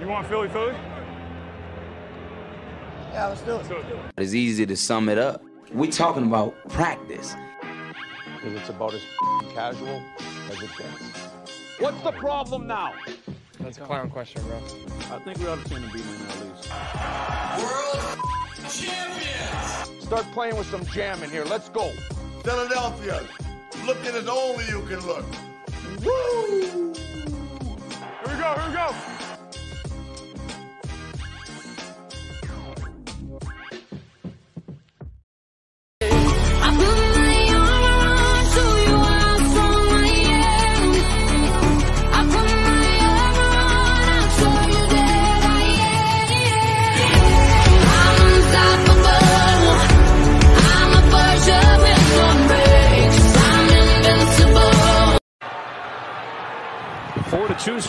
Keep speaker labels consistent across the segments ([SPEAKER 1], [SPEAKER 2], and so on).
[SPEAKER 1] You want Philly, Philly?
[SPEAKER 2] Yeah, let's do it.
[SPEAKER 3] It's easy to sum it up. We're talking about practice.
[SPEAKER 4] Because it's about as casual as it gets.
[SPEAKER 5] What's the problem now?
[SPEAKER 6] That's a clown question, bro.
[SPEAKER 7] I think we ought to send a beat in at least. World champions!
[SPEAKER 5] Start playing with some jam in here. Let's go.
[SPEAKER 8] Philadelphia, looking as only you can look. Woo!
[SPEAKER 1] Here we go, here we go.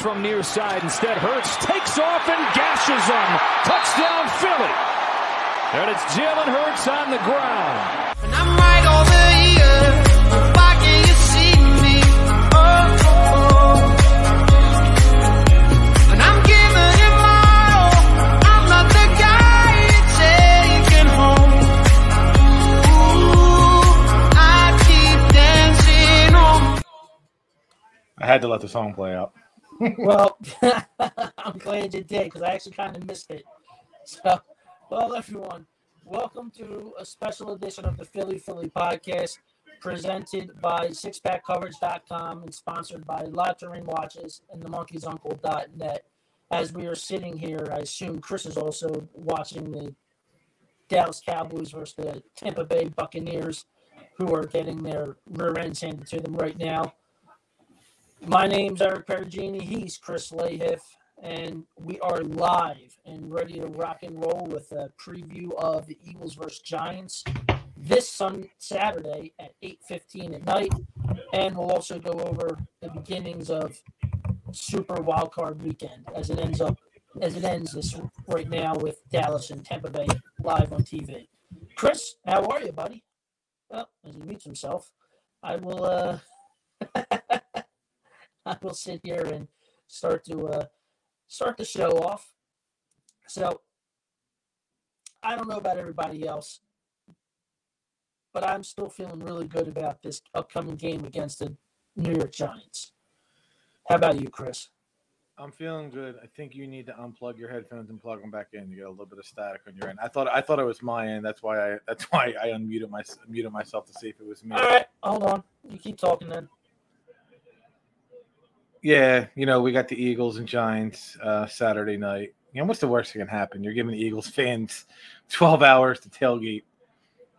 [SPEAKER 9] From near side. Instead, Hurts takes off and gashes them. Touchdown, Philly. And it's Jalen Hurts on the ground.
[SPEAKER 10] And I'm right over here. Why can't you see me? Oh, oh. And I'm giving it my all. I'm not the guy you're taking home. Ooh, I keep dancing on.
[SPEAKER 11] I had to let the song play out.
[SPEAKER 2] Well, I'm glad you did because I actually kind of missed it. So, well, everyone, welcome to a special edition of the Philly Philly podcast presented by sixpackcoverage.com and sponsored by Lottering Watches and the monkeys.uncle.net. As we are sitting here, I assume Chris is also watching the Dallas Cowboys versus the Tampa Bay Buccaneers, who are getting their rear ends handed to them right now. My name's Eric Perugini. He's Chris Lahiff, and we are live and ready to rock and roll with a preview of the Eagles versus Giants this Sun Saturday at 8:15 at night, and we'll also go over the beginnings of Super Wildcard Weekend as it ends up as it ends this right now with Dallas and Tampa Bay live on TV. Chris, how are you, buddy? Well, as he mutes himself, I will. uh I will sit here and start to uh, start the show off. So I don't know about everybody else, but I'm still feeling really good about this upcoming game against the New York Giants. How about you, Chris?
[SPEAKER 11] I'm feeling good. I think you need to unplug your headphones and plug them back in. You get a little bit of static on your end. I thought I thought it was my end. That's why I that's why I unmuted my muted myself to see if it was me.
[SPEAKER 2] All right, hold on. You keep talking then.
[SPEAKER 11] Yeah, you know we got the Eagles and Giants uh, Saturday night. You know what's the worst that can happen? You're giving the Eagles fans 12 hours to tailgate,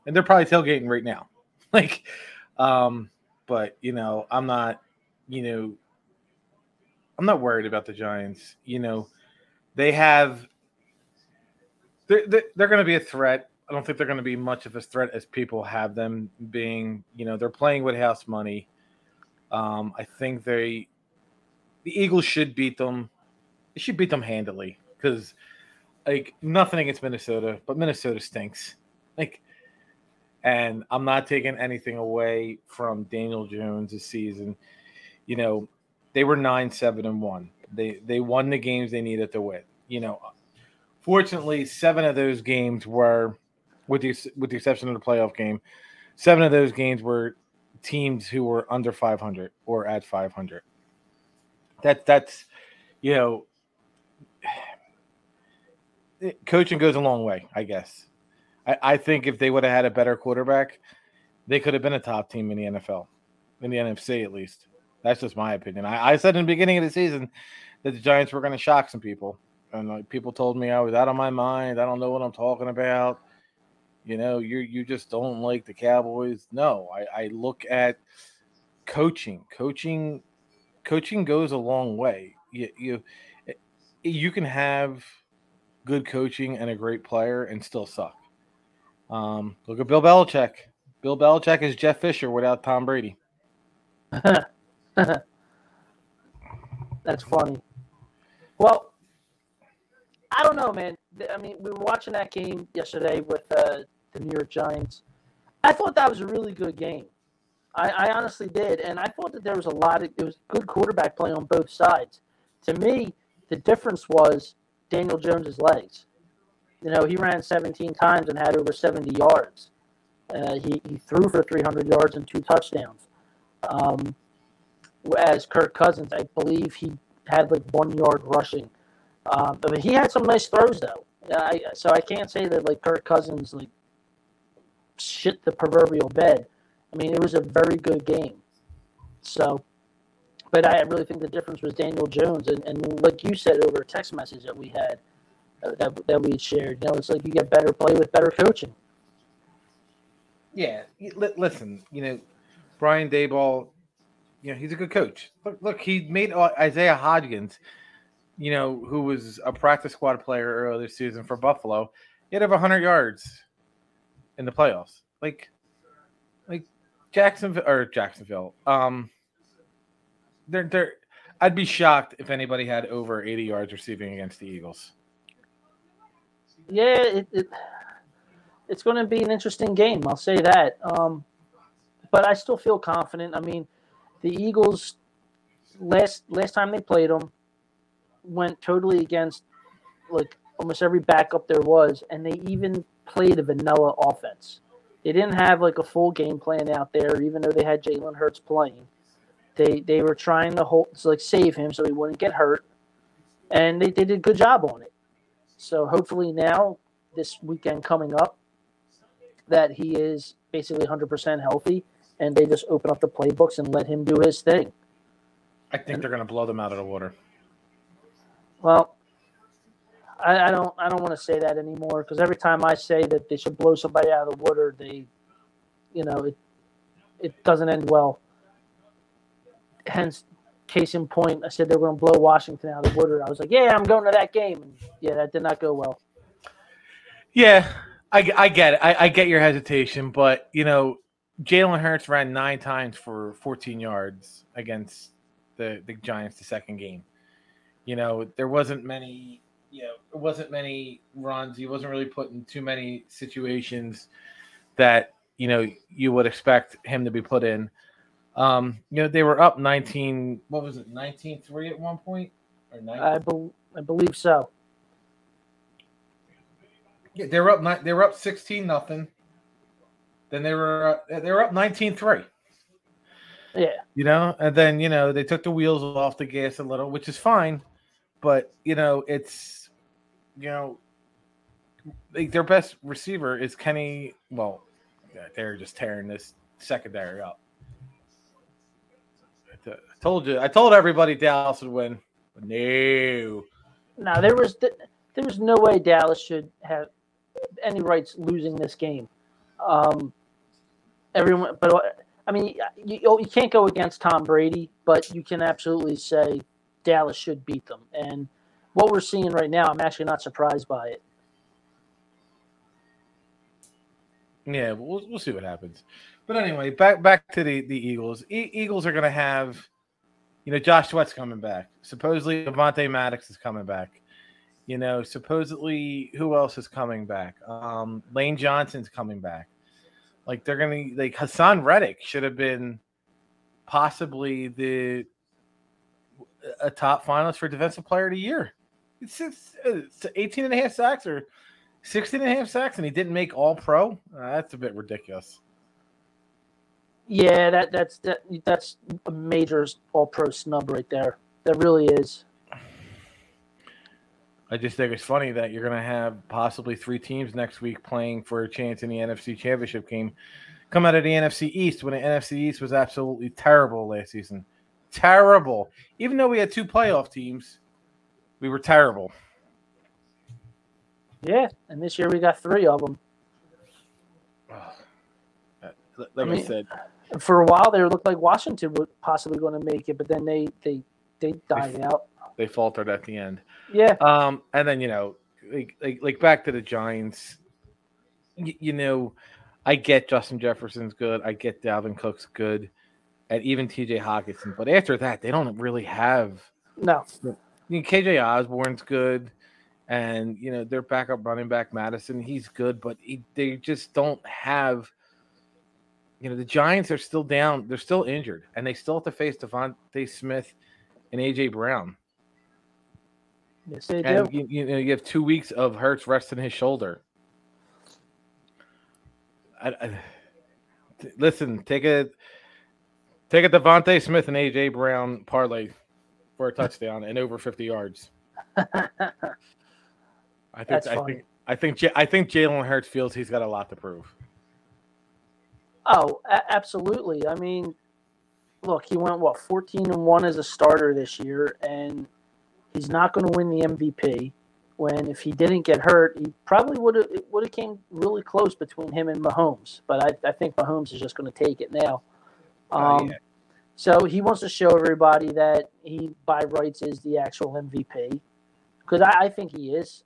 [SPEAKER 11] and they're probably tailgating right now. Like, um, but you know I'm not, you know, I'm not worried about the Giants. You know, they have. They're, they're, they're going to be a threat. I don't think they're going to be much of a threat as people have them being. You know, they're playing with house money. Um, I think they, the Eagles should beat them. They should beat them handily because, like, nothing against Minnesota, but Minnesota stinks. Like, and I'm not taking anything away from Daniel Jones this season. You know, they were nine, seven, and one. They they won the games they needed to win. You know, fortunately, seven of those games were, with the with the exception of the playoff game, seven of those games were teams who were under 500 or at 500. That that's, you know, coaching goes a long way. I guess. I, I think if they would have had a better quarterback, they could have been a top team in the NFL, in the NFC at least. That's just my opinion. I, I said in the beginning of the season that the Giants were going to shock some people, and like, people told me I was out of my mind. I don't know what I'm talking about. You know, you you just don't like the Cowboys. No, I, I look at coaching. Coaching, coaching goes a long way. You you you can have good coaching and a great player and still suck. Um, look at Bill Belichick. Bill Belichick is Jeff Fisher without Tom Brady.
[SPEAKER 2] That's funny. Well, I don't know, man. I mean, we were watching that game yesterday with uh, the New York Giants. I thought that was a really good game. I, I honestly did, and I thought that there was a lot of it was good quarterback play on both sides. To me, the difference was Daniel Jones's legs. You know, he ran 17 times and had over 70 yards. Uh, he, he threw for 300 yards and two touchdowns. Um, whereas Kirk Cousins, I believe he had like one yard rushing. Um, he had some nice throws though. I, so I can't say that like Kirk Cousins like shit the proverbial bed. I mean, it was a very good game. So, but I really think the difference was Daniel Jones, and, and like you said over a text message that we had, uh, that that we shared. You know, it's like you get better play with better coaching.
[SPEAKER 11] Yeah, listen, you know, Brian Daboll, you know, he's a good coach. Look, look, he made uh, Isaiah Hodgins, you know, who was a practice squad player earlier this season for Buffalo. He had over 100 yards in the playoffs. Like Jacksonville or Jacksonville. Um, they're they're. I'd be shocked if anybody had over 80 yards receiving against the Eagles.
[SPEAKER 2] Yeah, it, it it's going to be an interesting game. I'll say that. Um, but I still feel confident. I mean, the Eagles last last time they played them went totally against like almost every backup there was, and they even played a vanilla offense. They didn't have like a full game plan out there, even though they had Jalen Hurts playing. They they were trying to hold to like save him so he wouldn't get hurt, and they, they did a good job on it. So hopefully now this weekend coming up, that he is basically 100% healthy, and they just open up the playbooks and let him do his thing.
[SPEAKER 11] I think they're going to blow them out of the water.
[SPEAKER 2] Well, I, I don't I don't want to say that anymore because every time I say that they should blow somebody out of the water, they, you know, it it doesn't end well. Hence, case in point, I said they were going to blow Washington out of the water. I was like, yeah, I'm going to that game, and yeah, that did not go well.
[SPEAKER 11] Yeah, I, I get it. I, I get your hesitation, but you know, Jalen Hurts ran nine times for 14 yards against the the Giants the second game. You know, there wasn't many. You know, there wasn't many runs. He wasn't really put in too many situations that you know you would expect him to be put in. Um, you know, they were up 19. What was it? 19-3 at one point, or 19?
[SPEAKER 2] I, bel I believe so.
[SPEAKER 11] Yeah, they were up. ni- They were up sixteen nothing. Then they were uh, they were up 19-3.
[SPEAKER 2] Yeah.
[SPEAKER 11] You know, and then you know they took the wheels off the gas a little, which is fine. But you know, it's you know, like their best receiver is Kenny. Well, they're just tearing this secondary up. I told you. I told everybody Dallas would win. No.
[SPEAKER 2] No, there was th- there was no way Dallas should have any rights losing this game. Um, everyone, but uh, I mean, you, you can't go against Tom Brady, but you can absolutely say Dallas should beat them. And what we're seeing right now, I'm actually not surprised by it.
[SPEAKER 11] Yeah, we'll we'll see what happens. But anyway, back back to the the Eagles. E- Eagles are going to have, you know, Josh Sweat's coming back. Supposedly, Devontae Maddox is coming back. You know, supposedly, who else is coming back? Um, Lane Johnson's coming back. Like they're gonna like Haason Reddick should have been possibly the a top finalist for defensive player of the year. It's, it's, it's 18 and a half sacks or 16 and a half sacks and he didn't make all pro. Uh, that's a bit ridiculous.
[SPEAKER 2] Yeah, that that's that that's a major All Pro snub right there. That really is.
[SPEAKER 11] I just think it's funny that you're going to have possibly three teams next week playing for a chance in the NFC Championship game. Come out of the NFC East when the NFC East was absolutely terrible last season. Terrible. Even though we had two playoff teams, we were terrible.
[SPEAKER 2] Yeah, and this year we got three of them.
[SPEAKER 11] Like I,
[SPEAKER 2] mean,
[SPEAKER 11] said,
[SPEAKER 2] For a while, they looked like Washington was possibly going to make it, but then they they they died out.
[SPEAKER 11] they faltered at the end.
[SPEAKER 2] Yeah.
[SPEAKER 11] Um, and then you know, like like, like back to the Giants. Y- you know, I get Justin Jefferson's good. I get Dalvin Cook's good, and even T.J. Hockenson. But after that, they don't really have.
[SPEAKER 2] No.
[SPEAKER 11] I mean, KJ Osborne's good, and you know their backup running back Mattison. He's good, but he, they just don't have. You know the Giants are still down. They're still injured, and they still have to face DeVonta Smith and AJ Brown.
[SPEAKER 2] Yes, they do.
[SPEAKER 11] You, you know you have two weeks of Hurts resting his shoulder. I, I- t- listen, take a take a DeVonta Smith and AJ Brown parlay for a touchdown and over fifty yards. I think I think I think J- I think Jalen Hurts feels he's got a lot to prove.
[SPEAKER 2] Oh, a- absolutely. I mean, look, he went what fourteen and one as a starter this year, and he's not going to win the MVP. When if he didn't get hurt, he probably would have would have came really close between him and Mahomes. But I, I think Mahomes is just going to take it now.
[SPEAKER 11] Oh,
[SPEAKER 2] Um,
[SPEAKER 11] yeah.
[SPEAKER 2] So he wants to show everybody that he by rights is the actual MVP because I, I think he is.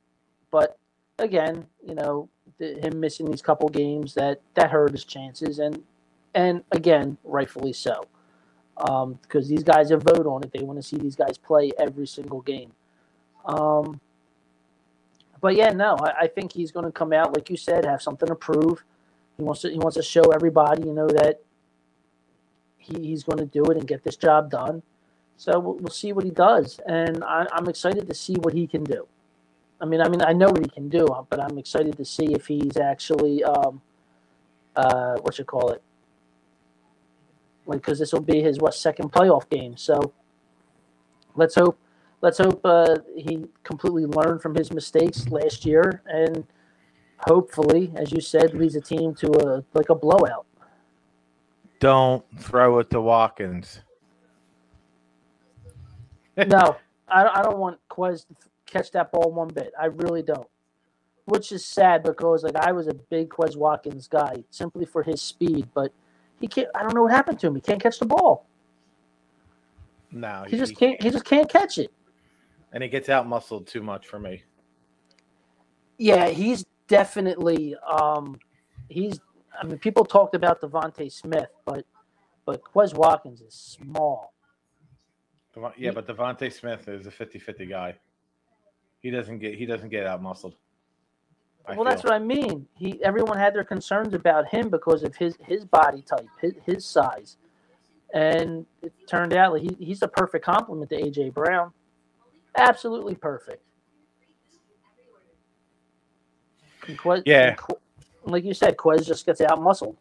[SPEAKER 2] But again, you know, the, him missing these couple games that that hurt his chances, and and again, rightfully so, because these guys have vote on it. They want to see these guys play every single game. Um, but yeah, no, I, I think he's going to come out like you said, have something to prove. He wants to he wants to show everybody, you know, that he, he's going to do it and get this job done. So we'll, we'll see what he does, and I, I'm excited to see what he can do. I mean, I mean, I know what he can do, but I'm excited to see if he's actually, um, uh, what you call it, like because this will be his what second playoff game. So let's hope, let's hope uh, he completely learned from his mistakes last year, and hopefully, as you said, leads the team to a like a blowout.
[SPEAKER 11] Don't throw it to Watkins.
[SPEAKER 2] no, I, don't- I don't want Quez to catch that ball one bit. I really don't. Which is sad because like I was a big Quez Watkins guy simply for his speed, but he can't. I don't know what happened to him. He can't catch the ball.
[SPEAKER 11] No,
[SPEAKER 2] He just can't. He just can't catch it.
[SPEAKER 11] and he gets out muscled too much for me.
[SPEAKER 2] Yeah, he's definitely. Um, he's. I mean, people talked about DeVonta Smith, but but Quez Watkins is small.
[SPEAKER 11] Yeah, but DeVonta Smith is a 50-50 guy. He doesn't get he doesn't get out muscled.
[SPEAKER 2] well, that's what I mean. He everyone had their concerns about him because of his his body type, his, his size, and it turned out like he, he's a perfect complement to AJ Brown. Absolutely perfect. Quez,
[SPEAKER 11] Yeah.
[SPEAKER 2] Like you said, Quez just gets out muscled.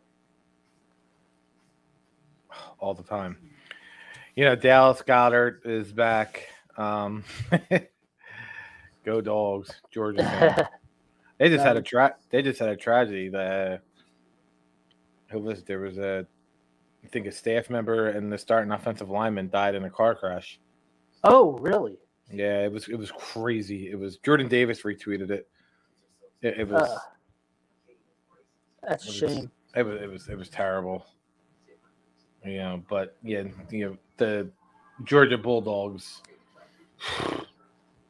[SPEAKER 11] all the time. You know, Dallas Goedert is back. Um, go dogs, Georgia. They just had a tra- they just had a tragedy. The who was there was a I think a staff member and the starting offensive lineman died in a car crash.
[SPEAKER 2] oh, really?
[SPEAKER 11] Yeah, it was it was crazy. It was Jordan Davis retweeted it. It, it was
[SPEAKER 2] Uh, that's a shame.
[SPEAKER 11] It was it was it was terrible. You know, but yeah, you know the Georgia Bulldogs.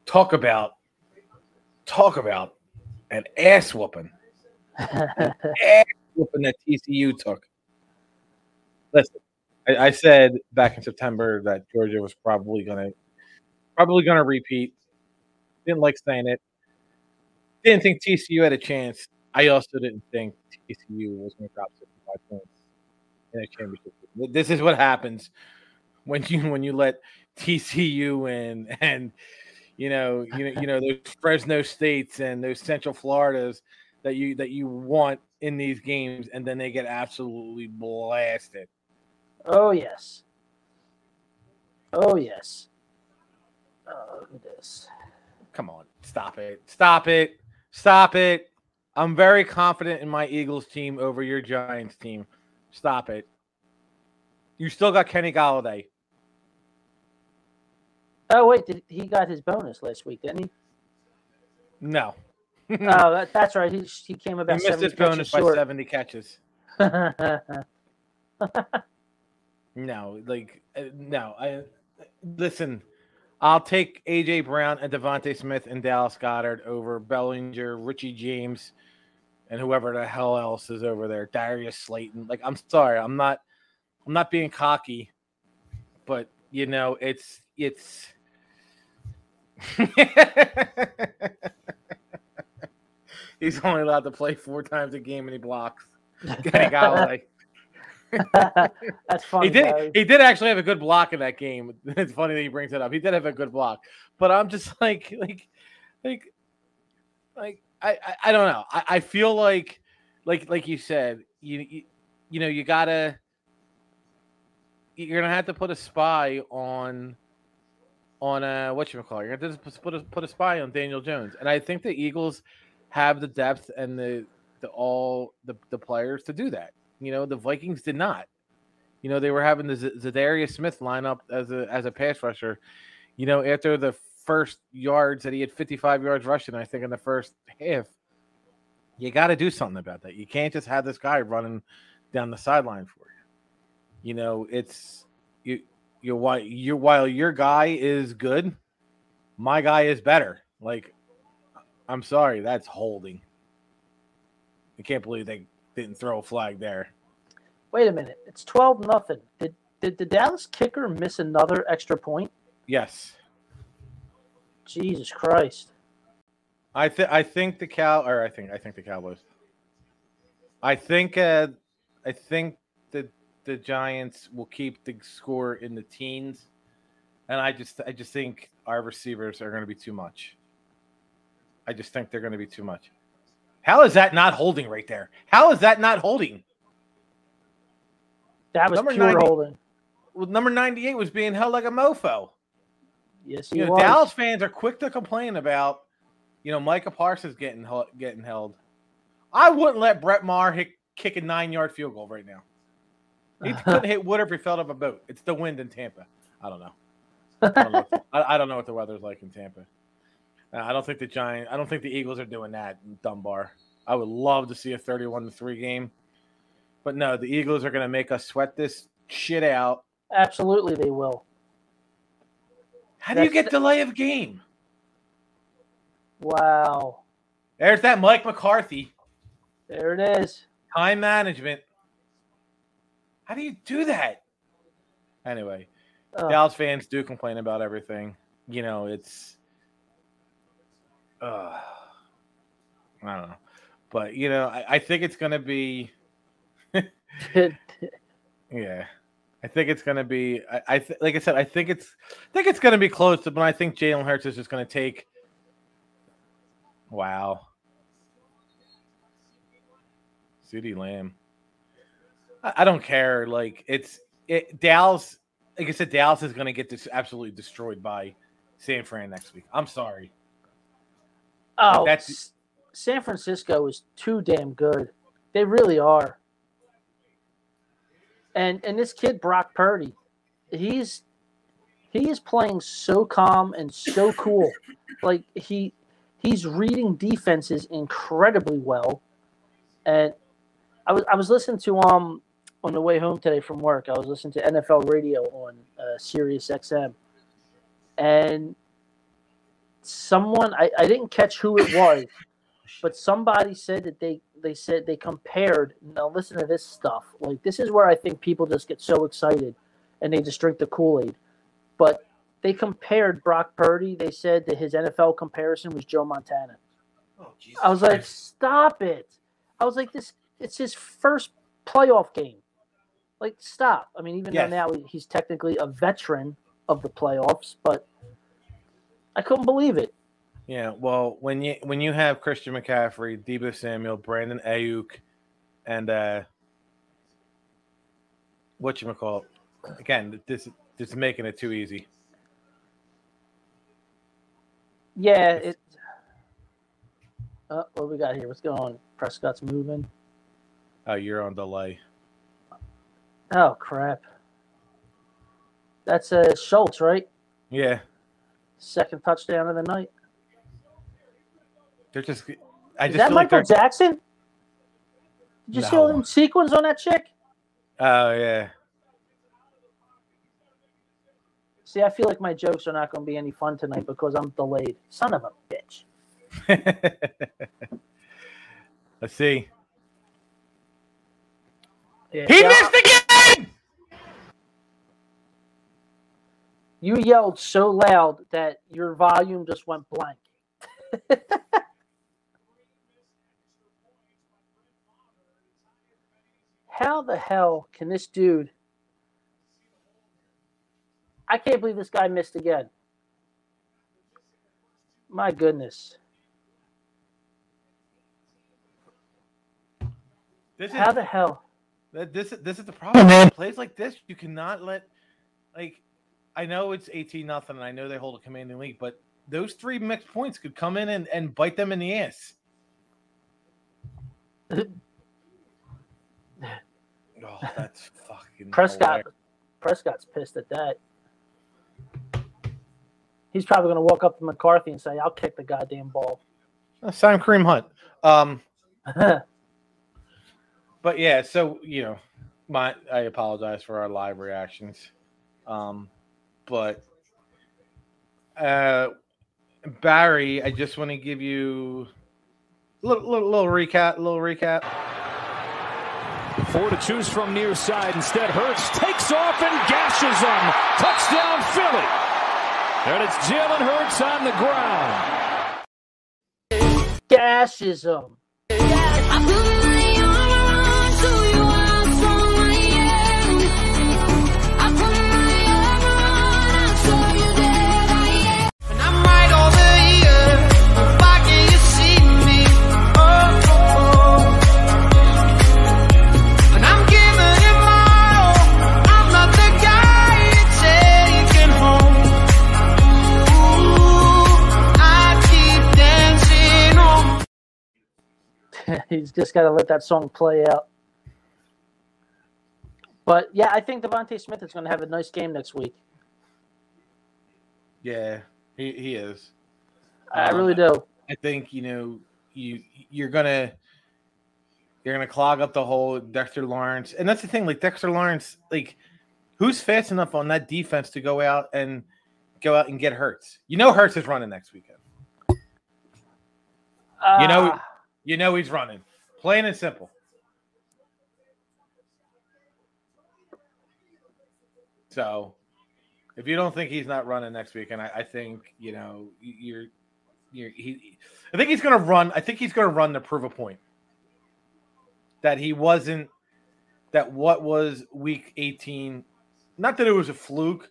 [SPEAKER 11] Talk about talk about an ass whooping. ass whooping that TCU took. Listen, I, I said back in September that Georgia was probably gonna probably gonna repeat. Didn't like saying it. Didn't think TCU had a chance. I also didn't think TCU was going to drop 65 points in a championship. This is what happens when you when you let TCU and and you know you know you know those Fresno states and those Central Floridas that you that you want in these games, and then they get absolutely blasted.
[SPEAKER 2] Oh yes. Oh yes. Oh, look at this.
[SPEAKER 11] Come on, stop it, stop it, stop it. I'm very confident in my Eagles team over your Giants team. Stop it. You still got Kenny Golladay.
[SPEAKER 2] Oh wait, did, he got his bonus last week, didn't he?
[SPEAKER 11] No.
[SPEAKER 2] oh, that, that's right. He, he came
[SPEAKER 11] He
[SPEAKER 2] about
[SPEAKER 11] missed
[SPEAKER 2] 70
[SPEAKER 11] his bonus
[SPEAKER 2] catches
[SPEAKER 11] by
[SPEAKER 2] short.
[SPEAKER 11] 70 catches. No, like uh, no. I listen. I'll take AJ Brown and DeVonta Smith and Dallas Goedert over Bellinger, Richie James, and whoever the hell else is over there. Darius Slayton. Like, I'm sorry, I'm not. I'm not being cocky, but you know, it's it's. He's only allowed to play four times a game and he blocks. Kenny Golladay.
[SPEAKER 2] That's funny.
[SPEAKER 11] he did. He did actually have a good block in that game. It's funny that he brings it up. He did have a good block, but I'm just like, like, like, like, I, I, I don't know. I, I feel like, like, like you said, you, you, you know, you gotta, you're gonna have to put a spy on, on uh, what you call. You're gonna have to put a, put a spy on Daniel Jones, and I think the Eagles have the depth and the, the all the, the players to do that. You know, the Vikings did not. You know, they were having the Z- Za'Darius Smith line up as a as a pass rusher. You know, after the first yards that he had 55 yards rushing, I think in the first half, you got to do something about that. You can't just have this guy running down the sideline for you. You know, it's you you while you while your guy is good, my guy is better. Like, I'm sorry, that's holding. I can't believe they didn't throw a flag there.
[SPEAKER 2] Wait a minute. It's twelve nothing. Did did the Dallas kicker miss another extra point?
[SPEAKER 11] Yes.
[SPEAKER 2] Jesus Christ.
[SPEAKER 11] I think I think the cow or I think I think the Cowboys. I think uh I think the the Giants will keep the score in the teens. And I just I just think our receivers are going to be too much. I just think they're going to be too much. How is that not holding right there? How is that not holding?
[SPEAKER 2] That was
[SPEAKER 11] Number
[SPEAKER 2] pure
[SPEAKER 11] 90
[SPEAKER 2] holding.
[SPEAKER 11] Well, number 98 was being held like a mofo.
[SPEAKER 2] Yes,
[SPEAKER 11] You know,
[SPEAKER 2] was.
[SPEAKER 11] Dallas fans are quick to complain about, you know, Micah Parsons getting getting held. I wouldn't let Brett Maher hit, kick a nine yard field goal right now. He couldn't hit wood if he fell off a boat. It's the wind in Tampa. I don't know. I don't know, what, I, I don't know what the weather's like in Tampa. Uh, I don't think the Giant. I don't think the Eagles are doing that in Dunbar. I would love to see a thirty-one to three game, but no, the Eagles are going to make us sweat this shit out.
[SPEAKER 2] Absolutely, they will.
[SPEAKER 11] How do you get delay of game?
[SPEAKER 2] Wow.
[SPEAKER 11] There's that Mike McCarthy.
[SPEAKER 2] There it is.
[SPEAKER 11] time management. How do you do that? Anyway,
[SPEAKER 2] Oh.
[SPEAKER 11] Dallas fans do complain about everything. You know, it's uh, I don't know. But you know, I, I think it's gonna be yeah. I think it's gonna be I, I th- like I said, I think it's I think it's gonna be close but I think Jalen Hurts is just gonna take Wow. CeeDee Lamb. I, I don't care. Like it's it Dallas. Like I said, Dallas is going to get this absolutely destroyed by San Fran next week. I'm sorry.
[SPEAKER 2] Oh,
[SPEAKER 11] That's-
[SPEAKER 2] San Francisco is too damn good. They really are. And and this kid Brock Purdy, he's he is playing so calm and so cool. like he he's reading defenses incredibly well. And I was I was listening to um on the way home today from work. I was listening to NFL radio on uh, Sirius XM, and someone I, I didn't catch who it was, but somebody said that they they said they compared. Now listen to this stuff. Like this is where I think people just get so excited, and they just drink the Kool Aid. But they compared Brock Purdy. They said that his NFL comparison was Joe Montana.
[SPEAKER 11] Oh, Jesus
[SPEAKER 2] I was like, stop it. I was like, this. It's his first playoff game. Like, stop. I mean, even
[SPEAKER 11] Yes.
[SPEAKER 2] though now he's technically a veteran of the playoffs, but I couldn't believe it.
[SPEAKER 11] Yeah, well, when you when you have Christian McCaffrey, Deebo Samuel, Brandon Aiyuk, and uh what you call again, this this is making it too easy.
[SPEAKER 2] Yeah, it. Uh, what we got here? What's going on? Prescott's moving.
[SPEAKER 11] Oh, you're on delay.
[SPEAKER 2] Oh crap! That's uh, Schultz, right?
[SPEAKER 11] Yeah,
[SPEAKER 2] Second touchdown of the night.
[SPEAKER 11] They're just. I
[SPEAKER 2] Is
[SPEAKER 11] just
[SPEAKER 2] that
[SPEAKER 11] feel like
[SPEAKER 2] Michael
[SPEAKER 11] they're.
[SPEAKER 2] Jackson? Did you see all
[SPEAKER 11] No.
[SPEAKER 2] them sequins on that chick?
[SPEAKER 11] Oh yeah.
[SPEAKER 2] See, I feel like my jokes are not going to be any fun tonight because I'm delayed. Son of a bitch.
[SPEAKER 11] Let's see.
[SPEAKER 2] Yeah,
[SPEAKER 11] He
[SPEAKER 2] yeah,
[SPEAKER 11] missed the game.
[SPEAKER 2] You yelled so loud that your volume just went blank. how the hell can this dude? I can't believe this guy missed again. My goodness.
[SPEAKER 11] This is
[SPEAKER 2] How the hell?
[SPEAKER 11] That this this is the problem, man. Plays like this, you cannot let like I know it's 18 nothing, and I know they hold a commanding lead, but those three mixed points could come in and, and bite them in the ass. oh, that's fucking
[SPEAKER 2] Prescott
[SPEAKER 11] hilarious.
[SPEAKER 2] Prescott's pissed at that. He's probably going to walk up to McCarthy and say, "I'll kick the goddamn ball."
[SPEAKER 11] Uh, Sign Kareem Hunt. Um, but yeah, so you know, my I apologize for our live reactions. Um, but uh, Barry, I just want to give you a little, little, little recap. Little recap.
[SPEAKER 9] Four to choose from near side. Instead, Hurts takes off and gashes them. Touchdown, Philly. And it's Jalen Hurts on the ground.
[SPEAKER 2] Gashes him. Just got to let that song play out. But yeah, I think DeVonta Smith is going to have a nice game next week.
[SPEAKER 11] Yeah, he, he is.
[SPEAKER 2] I
[SPEAKER 11] Um,
[SPEAKER 2] really do.
[SPEAKER 11] I think you know you you're gonna you're gonna clog up the whole Dexter Lawrence, and that's the thing. Like Dexter Lawrence, like who's fast enough on that defense to go out and go out and get Hurts? You know Hurts is running next weekend. You know,
[SPEAKER 2] Ah,
[SPEAKER 11] you know he's running. Plain and simple. So, if you don't think he's not running next weekend, I, I think you know you're you're he. I think he's going to run. I think he's going to run to prove a point that he wasn't that what was week 18 not that it was a fluke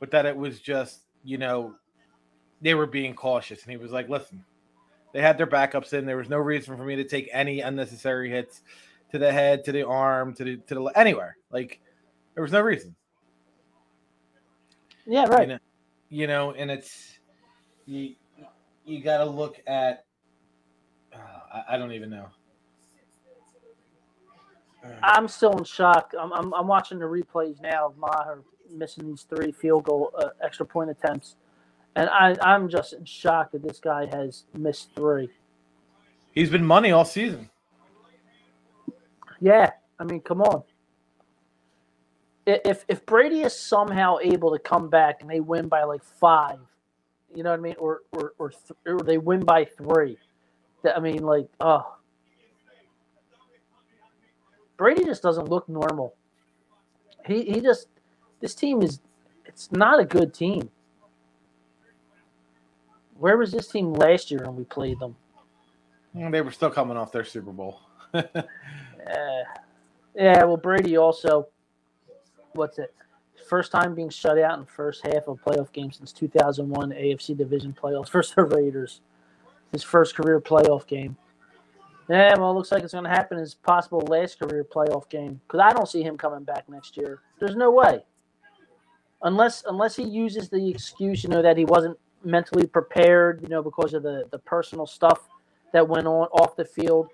[SPEAKER 11] but that it was just you know they were being cautious and he was like listen they had their backups in. There was no reason for me to take any unnecessary hits to the head, to the arm, to the to the anywhere. Like there was no reason.
[SPEAKER 2] yeah, right.
[SPEAKER 11] You know, you know and it's you. You got to look at. Uh, I, I don't even know.
[SPEAKER 2] I'm still in shock. I'm, I'm, I'm watching the replays now of Maher missing these three field goal uh, extra point attempts, and I, I'm just in shock that this guy has missed three.
[SPEAKER 11] He's been money all season.
[SPEAKER 2] Yeah, I mean, come on. If if Brady is somehow able to come back and they win by like five, you know what I mean, or or or, th- or they win by three, that I mean, like, oh, Brady just doesn't look normal. He he just this team is it's not a good team. Where was this team last year when we played them?
[SPEAKER 11] They were still coming off their Super Bowl.
[SPEAKER 2] Uh, yeah, well, Brady also, what's it? First time being shut out in the first half of a playoff game since 2001 AFC Division playoffs versus the Raiders. His first career playoff game. Yeah, well, it looks like it's going to happen his possible last career playoff game because I don't see him coming back next year. There's no way, unless unless he uses the excuse, you know, that he wasn't mentally prepared, you know, because of the the personal stuff that went on off the field.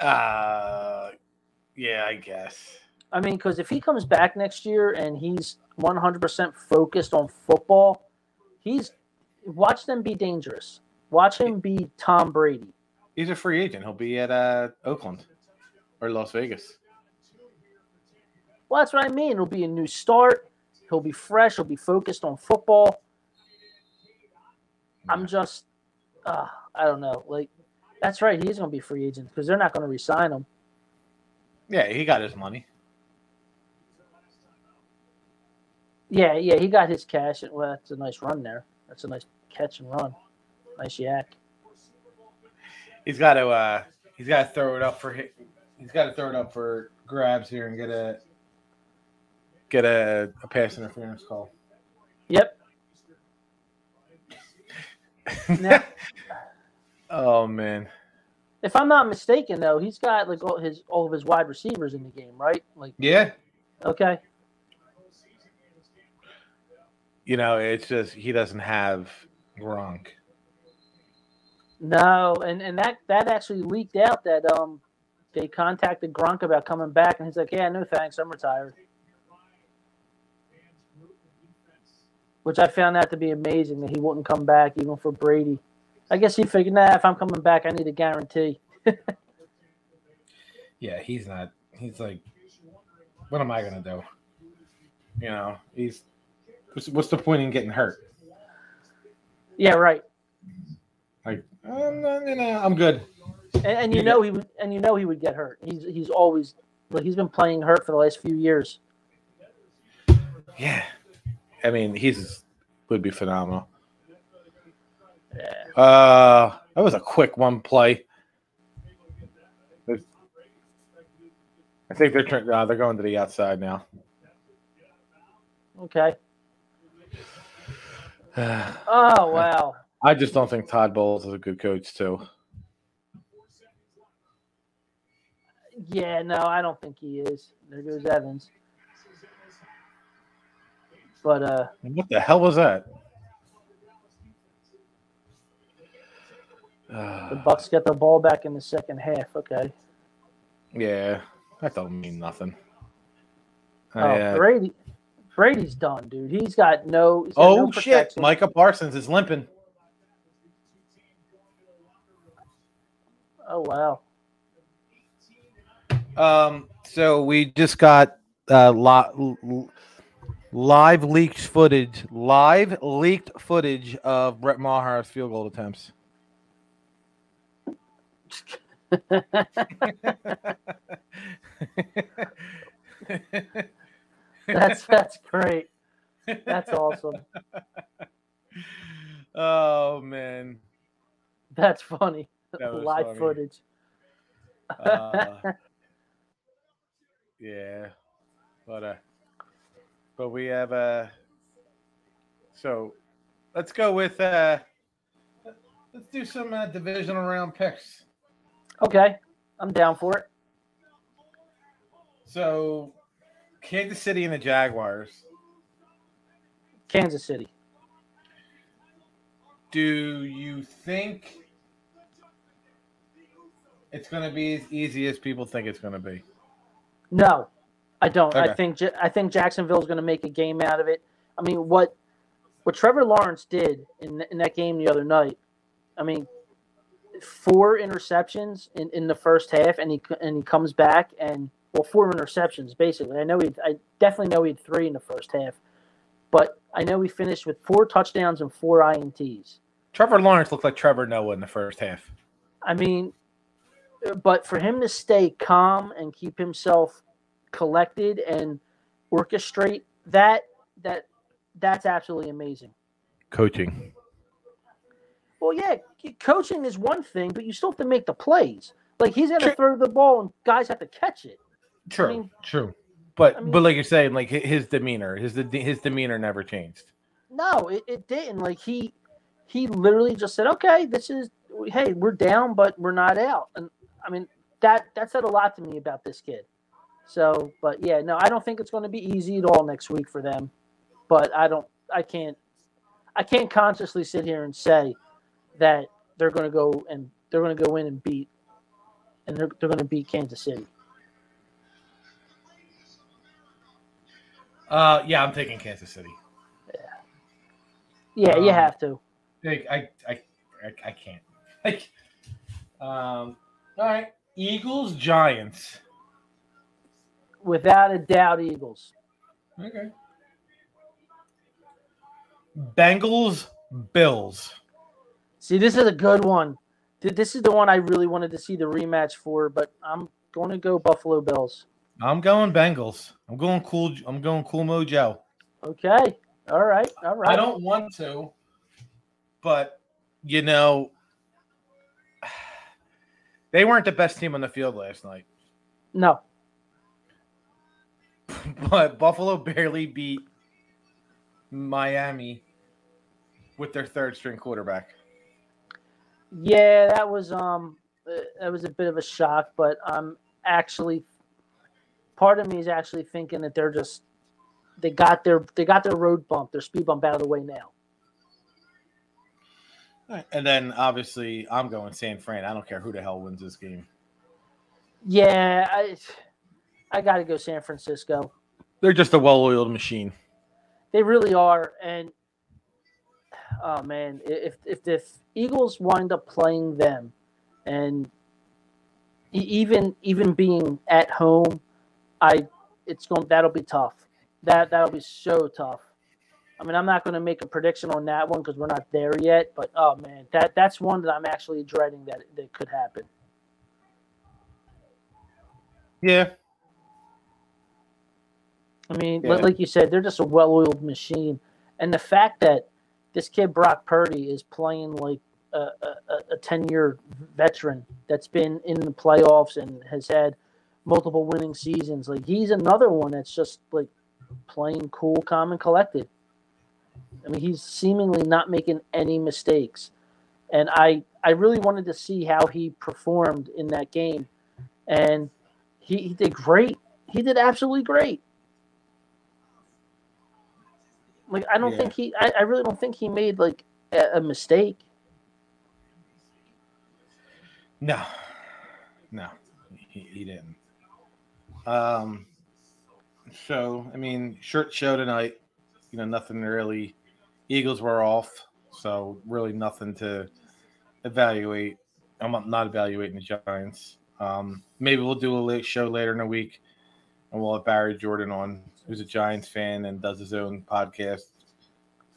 [SPEAKER 11] Uh, yeah, I guess.
[SPEAKER 2] I mean, because if he comes back next year and he's 100% focused on football, he's watch them be dangerous. Watch him be Tom Brady.
[SPEAKER 11] He's a free agent. He'll be at uh, Oakland or Las Vegas.
[SPEAKER 2] Well, that's what I mean. It'll be a new start. He'll be fresh. He'll be focused on football. I'm just, uh, I don't know. Like, that's right. He's going to be free agent because they're not going to resign him.
[SPEAKER 11] Yeah, he got his money.
[SPEAKER 2] Yeah, yeah, he got his cash. And, well, that's a nice run there. That's a nice catch and run. Nice YAC.
[SPEAKER 11] He's got to. uh He's got to throw it up for. He's got to throw it up for grabs here and get a get a, a pass interference call.
[SPEAKER 2] Yep. Now,
[SPEAKER 11] Oh man,
[SPEAKER 2] if I'm not mistaken, though, he's got like all his all of his wide receivers in the game, right? Like,
[SPEAKER 11] yeah.
[SPEAKER 2] okay,
[SPEAKER 11] You know, it's just he doesn't have Gronk.
[SPEAKER 2] no, and and that that actually leaked out that um they contacted Gronk about coming back, and he's like, yeah, no thanks, I'm retired. Which I found that to be amazing that he wouldn't come back even for Brady. I guess he figured, nah, if I'm coming back, I need a guarantee.
[SPEAKER 11] Yeah, he's not. He's like, what am I gonna do? You know, he's. What's, what's the point in getting hurt?
[SPEAKER 2] Yeah, right.
[SPEAKER 11] Like, I'm, not, you know, I'm good.
[SPEAKER 2] And, and you
[SPEAKER 11] You
[SPEAKER 2] know he would, and you know he would get hurt. He's he's always like he's been playing hurt for the last few years.
[SPEAKER 11] Yeah, I mean, he's would be phenomenal.
[SPEAKER 2] Yeah.
[SPEAKER 11] Uh, that was a quick one play. I think they're turn- uh, they're going to the outside now.
[SPEAKER 2] Okay. Oh wow.
[SPEAKER 11] I just don't think Todd Bowles is a good coach too.
[SPEAKER 2] Yeah, no, I don't think he is. There goes Evans. But uh,
[SPEAKER 11] What the hell was that?
[SPEAKER 2] the Bucks get the ball back in the second half. Okay.
[SPEAKER 11] yeah, that don't mean nothing.
[SPEAKER 2] Oh,
[SPEAKER 11] I, uh,
[SPEAKER 2] Brady. Brady's done, dude. He's got no. he's got
[SPEAKER 11] oh
[SPEAKER 2] no
[SPEAKER 11] shit! Micah Parsons is limping.
[SPEAKER 2] Oh wow.
[SPEAKER 11] Um, so we just got uh, li- l- live leaked footage, live leaked footage of Brett Maher's field goal attempts.
[SPEAKER 2] That's that's great. That's awesome.
[SPEAKER 11] oh man,
[SPEAKER 2] That's funny.
[SPEAKER 11] That
[SPEAKER 2] Live
[SPEAKER 11] funny.
[SPEAKER 2] footage.
[SPEAKER 11] Uh, yeah, but uh, but we have uh, so let's go with uh, let's do some uh, divisional round picks.
[SPEAKER 2] okay, I'm down for it.
[SPEAKER 11] So, Kansas City and the Jaguars.
[SPEAKER 2] Kansas City.
[SPEAKER 11] Do you think it's going to be as easy as people think it's going to be?
[SPEAKER 2] No, I don't. I think I think Jacksonville's going to make a game out of it. I mean, what what Trevor Lawrence did in in that game the other night. I mean, four interceptions in, in the first half, and he and he comes back and well, four interceptions basically. I know he, I definitely know he had three in the first half, but I know he finished with four touchdowns and four ints.
[SPEAKER 11] Trevor Lawrence looked like Trevor Noah in the first half.
[SPEAKER 2] I mean, but for him to stay calm and keep himself collected and orchestrate that that that's absolutely amazing.
[SPEAKER 11] Coaching.
[SPEAKER 2] Well, yeah, coaching is one thing, but you still have to make the plays. Like he's going to
[SPEAKER 11] Sure.
[SPEAKER 2] throw the ball and guys have to catch it.
[SPEAKER 11] True.
[SPEAKER 2] mean-
[SPEAKER 11] true. But
[SPEAKER 2] I mean-
[SPEAKER 11] but like you're saying, like his demeanor, his his demeanor never changed.
[SPEAKER 2] No, it, it didn't. Like he he literally just said, "Okay, this is hey, we're down, but we're not out." And I mean that that said a lot to me about this kid. So, but yeah, no, I don't think it's going to be easy at all next week for them. But I don't, I can't, I can't consciously sit here and say that they're going to go and they're going to go in and beat, and they're they're going to beat Kansas City.
[SPEAKER 11] Uh, yeah, I'm taking Kansas City.
[SPEAKER 2] Yeah, Yeah, you
[SPEAKER 11] Um,
[SPEAKER 2] have to.
[SPEAKER 11] Like, I, I, I, I can't. Like, um, all right, Eagles, Giants.
[SPEAKER 2] Without a doubt, Eagles.
[SPEAKER 11] Okay. Bengals, Bills.
[SPEAKER 2] See, this is a good one. This is the one I really wanted to see the rematch for, but I'm going to go Buffalo Bills.
[SPEAKER 11] I'm going Bengals. I'm going cool. I'm going cool Mojo.
[SPEAKER 2] Okay. All right. All right.
[SPEAKER 11] I don't want to, but you know, They weren't the best team on the field last night,
[SPEAKER 2] No,
[SPEAKER 11] but Buffalo barely beat Miami with their third string quarterback.
[SPEAKER 2] yeah, that was um, uh, that was a bit of a shock, but I'm actually, part of me is actually thinking that they're just, they got their they got their road bump, their speed bump out of the way now.
[SPEAKER 11] And then obviously I'm going San Fran. I don't care who the hell wins this game.
[SPEAKER 2] Yeah, I, I got to go San Francisco.
[SPEAKER 11] They're just a well-oiled machine.
[SPEAKER 2] They really are, and oh man, i- if if the Eagles wind up playing them, and even even being at home, I it's going that'll be tough. That that'll be so tough. I mean, I'm not going to make a prediction on that one because we're not there yet. But oh man, that that's one that I'm actually dreading that that could happen.
[SPEAKER 11] Yeah.
[SPEAKER 2] I mean,
[SPEAKER 11] Yeah.
[SPEAKER 2] like you said, they're just a well-oiled machine, and the fact that this kid Brock Purdy is playing like a, a, a ten-year veteran that's been in the playoffs and has had multiple winning seasons, like he's another one that's just like playing cool, calm, and collected. I mean, he's seemingly not making any mistakes, and I I really wanted to see how he performed in that game, and he, he did great. He did absolutely great. Like I don't
[SPEAKER 11] Yeah.
[SPEAKER 2] think he. I, I really don't think he made like a, a mistake.
[SPEAKER 11] No, no, he, he didn't. Um, so I mean, short show tonight. You know, nothing really. Eagles were off, so really nothing to evaluate. I'm not- not evaluating the Giants. Um, maybe we'll do a late show later in the week, and we'll have Barry Jordan on, who's a Giants fan and does his own podcast.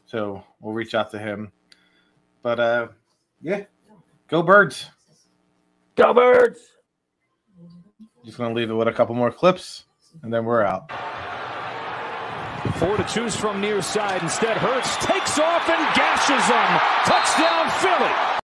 [SPEAKER 11] So we'll reach out to him. But uh, yeah, go birds.
[SPEAKER 2] Go birds!
[SPEAKER 11] Just gonna leave it with a couple more clips, and then we're out.
[SPEAKER 9] Four to choose from near side. Instead, Hurts takes off and gashes them. Touchdown, Philly.